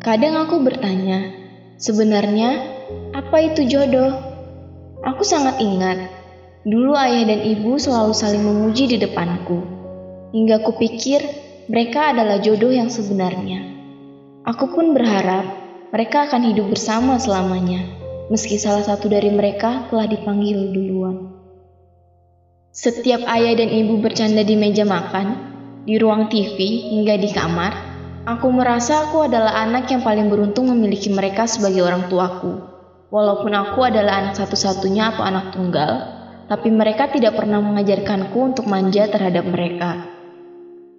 Kadang aku bertanya, sebenarnya apa itu jodoh? Aku sangat ingat, dulu ayah dan ibu selalu saling memuji di depanku. Hingga kupikir mereka adalah jodoh yang sebenarnya. Aku pun berharap mereka akan hidup bersama selamanya, meski salah satu dari mereka telah dipanggil duluan. Setiap ayah dan ibu bercanda di meja makan, di ruang TV, hingga di kamar, aku merasa aku adalah anak yang paling beruntung memiliki mereka sebagai orang tuaku. Walaupun aku adalah anak satu-satunya atau anak tunggal, tapi mereka tidak pernah mengajarkanku untuk manja terhadap mereka.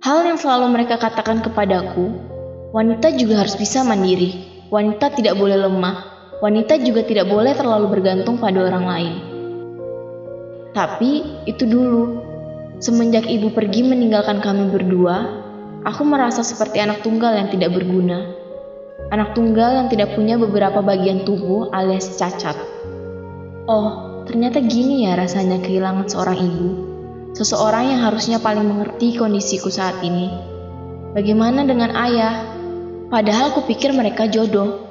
Hal yang selalu mereka katakan kepadaku, wanita juga harus bisa mandiri. Wanita tidak boleh lemah. Wanita juga tidak boleh terlalu bergantung pada orang lain. Tapi itu dulu. Semenjak ibu pergi meninggalkan kami berdua, aku merasa seperti anak tunggal yang tidak berguna. Anak tunggal yang tidak punya beberapa bagian tubuh alias cacat. Oh, ternyata gini ya rasanya kehilangan seorang ibu. Seseorang yang harusnya paling mengerti kondisiku saat ini. Bagaimana dengan ayah? Padahal kupikir mereka jodoh.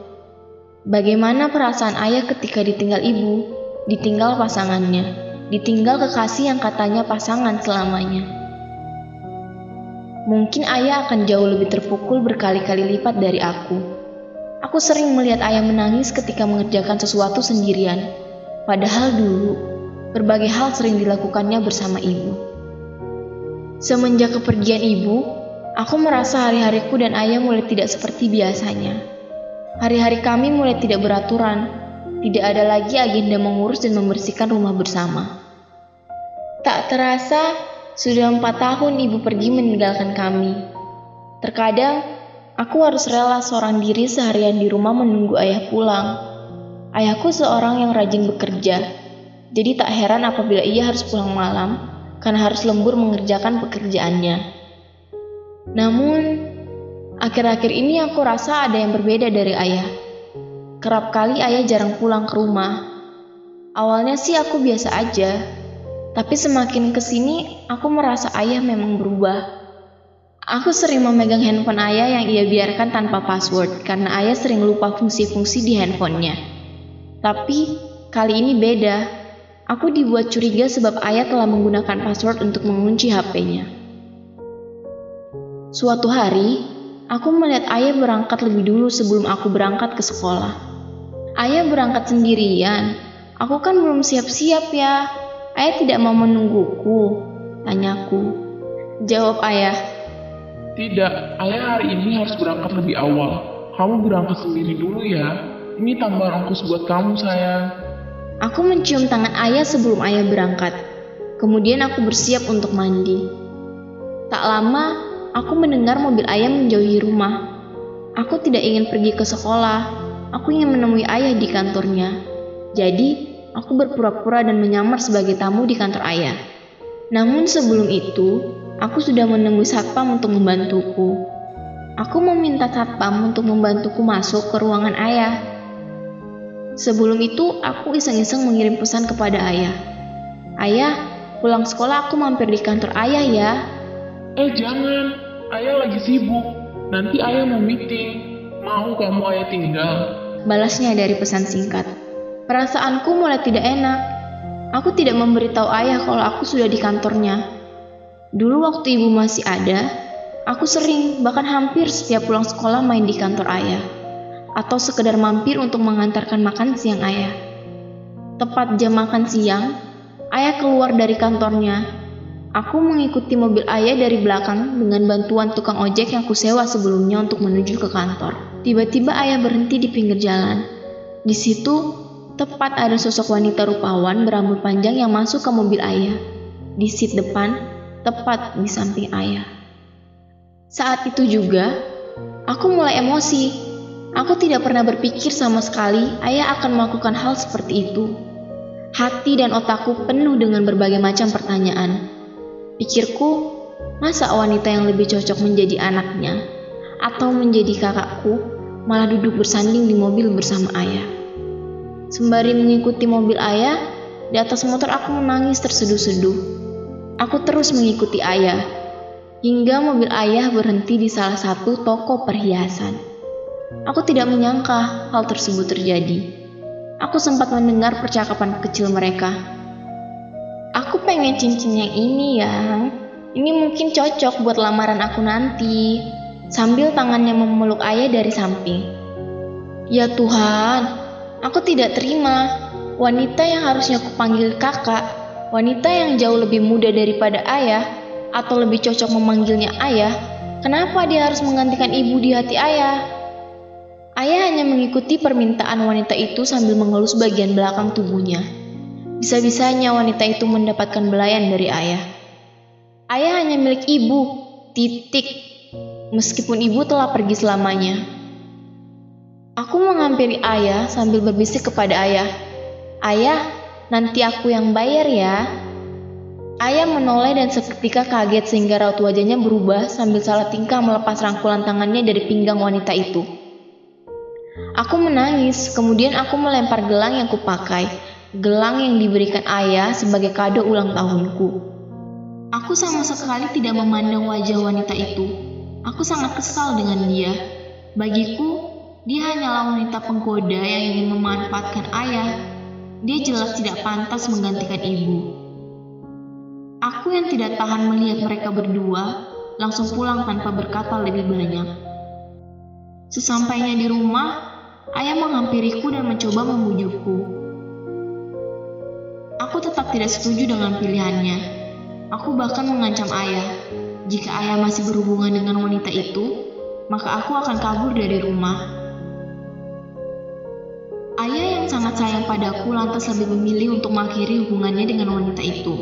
Bagaimana perasaan ayah ketika ditinggal ibu, ditinggal pasangannya? ditinggal kekasih yang katanya pasangan selamanya. Mungkin ayah akan jauh lebih terpukul berkali-kali lipat dari aku. Aku sering melihat ayah menangis ketika mengerjakan sesuatu sendirian, padahal dulu berbagai hal sering dilakukannya bersama ibu. Semenjak kepergian ibu, aku merasa hari-hariku dan ayah mulai tidak seperti biasanya. Hari-hari kami mulai tidak beraturan, tidak ada lagi agenda mengurus dan membersihkan rumah bersama. Tak terasa, sudah empat tahun ibu pergi meninggalkan kami. Terkadang, aku harus rela seorang diri seharian di rumah menunggu ayah pulang. Ayahku seorang yang rajin bekerja, jadi tak heran apabila ia harus pulang malam karena harus lembur mengerjakan pekerjaannya. Namun, akhir-akhir ini aku rasa ada yang berbeda dari ayah. Kerap kali ayah jarang pulang ke rumah. Awalnya sih aku biasa aja, tapi semakin ke sini, aku merasa ayah memang berubah. Aku sering memegang handphone ayah yang ia biarkan tanpa password karena ayah sering lupa fungsi-fungsi di handphonenya. Tapi kali ini beda. Aku dibuat curiga sebab ayah telah menggunakan password untuk mengunci HP-nya. Suatu hari, aku melihat ayah berangkat lebih dulu sebelum aku berangkat ke sekolah. Ayah berangkat sendirian. Aku kan belum siap-siap ya. Ayah tidak mau menungguku, tanyaku. Jawab ayah. Tidak, ayah hari ini harus berangkat lebih awal. Kamu berangkat sendiri dulu ya. Ini tambahan ongkos buat kamu, sayang. Aku mencium tangan ayah sebelum ayah berangkat. Kemudian aku bersiap untuk mandi. Tak lama, aku mendengar mobil ayah menjauhi rumah. Aku tidak ingin pergi ke sekolah. Aku ingin menemui ayah di kantornya. Jadi, aku berpura-pura dan menyamar sebagai tamu di kantor ayah. Namun sebelum itu, aku sudah menemui satpam untuk membantuku. Aku meminta satpam untuk membantuku masuk ke ruangan ayah. Sebelum itu, aku iseng-iseng mengirim pesan kepada ayah. Ayah, pulang sekolah aku mampir di kantor ayah ya. Eh jangan, ayah lagi sibuk. Nanti ayah mau meeting. Mau kamu ayah tinggal? Balasnya dari pesan singkat. Perasaanku mulai tidak enak. Aku tidak memberitahu ayah kalau aku sudah di kantornya. Dulu waktu ibu masih ada, aku sering bahkan hampir setiap pulang sekolah main di kantor ayah. Atau sekedar mampir untuk mengantarkan makan siang ayah. Tepat jam makan siang, ayah keluar dari kantornya. Aku mengikuti mobil ayah dari belakang dengan bantuan tukang ojek yang kusewa sebelumnya untuk menuju ke kantor. Tiba-tiba ayah berhenti di pinggir jalan. Di situ Tepat ada sosok wanita rupawan berambut panjang yang masuk ke mobil ayah. Di seat depan, tepat di samping ayah. Saat itu juga, aku mulai emosi. Aku tidak pernah berpikir sama sekali ayah akan melakukan hal seperti itu. Hati dan otakku penuh dengan berbagai macam pertanyaan. Pikirku, masa wanita yang lebih cocok menjadi anaknya atau menjadi kakakku malah duduk bersanding di mobil bersama ayah. Sembari mengikuti mobil ayah, di atas motor aku menangis terseduh-seduh. Aku terus mengikuti ayah, hingga mobil ayah berhenti di salah satu toko perhiasan. Aku tidak menyangka hal tersebut terjadi. Aku sempat mendengar percakapan kecil mereka. Aku pengen cincin yang ini ya. Ini mungkin cocok buat lamaran aku nanti. Sambil tangannya memeluk ayah dari samping. Ya Tuhan, aku tidak terima. Wanita yang harusnya aku panggil kakak, wanita yang jauh lebih muda daripada ayah, atau lebih cocok memanggilnya ayah, kenapa dia harus menggantikan ibu di hati ayah? Ayah hanya mengikuti permintaan wanita itu sambil mengelus bagian belakang tubuhnya. Bisa-bisanya wanita itu mendapatkan belayan dari ayah. Ayah hanya milik ibu, titik. Meskipun ibu telah pergi selamanya. Aku menghampiri ayah sambil berbisik kepada ayah. Ayah, nanti aku yang bayar ya. Ayah menoleh dan seketika kaget sehingga raut wajahnya berubah sambil salah tingkah melepas rangkulan tangannya dari pinggang wanita itu. Aku menangis, kemudian aku melempar gelang yang kupakai, gelang yang diberikan ayah sebagai kado ulang tahunku. Aku sama sekali tidak memandang wajah wanita itu. Aku sangat kesal dengan dia. Bagiku, dia hanyalah wanita penggoda yang ingin memanfaatkan ayah. Dia jelas tidak pantas menggantikan ibu. Aku yang tidak tahan melihat mereka berdua langsung pulang tanpa berkata lebih banyak. Sesampainya di rumah, Ayah menghampiriku dan mencoba membujukku. Aku tetap tidak setuju dengan pilihannya. Aku bahkan mengancam ayah, jika ayah masih berhubungan dengan wanita itu, maka aku akan kabur dari rumah. Sangat sayang padaku lantas lebih memilih untuk mengakhiri hubungannya dengan wanita itu.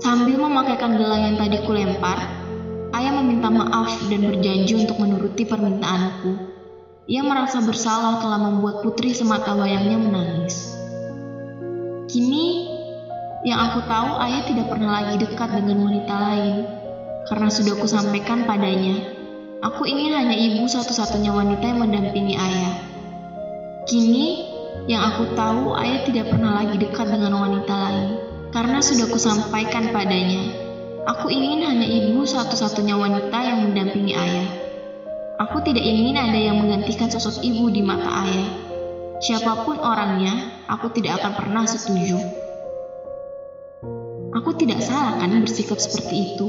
Sambil memakaikan gelang yang tadi kulempar, ayah meminta maaf dan berjanji untuk menuruti permintaanku. Ia merasa bersalah telah membuat putri semata wayangnya menangis. Kini, yang aku tahu ayah tidak pernah lagi dekat dengan wanita lain, karena sudah kusampaikan padanya, aku ingin hanya ibu satu-satunya wanita yang mendampingi ayah. Kini, yang aku tahu ayah tidak pernah lagi dekat dengan wanita lain, karena sudah kusampaikan padanya, aku ingin hanya ibu satu-satunya wanita yang mendampingi ayah. Aku tidak ingin ada yang menggantikan sosok ibu di mata ayah. Siapa pun orangnya, aku tidak akan pernah setuju. Aku tidak salah kan bersikap seperti itu.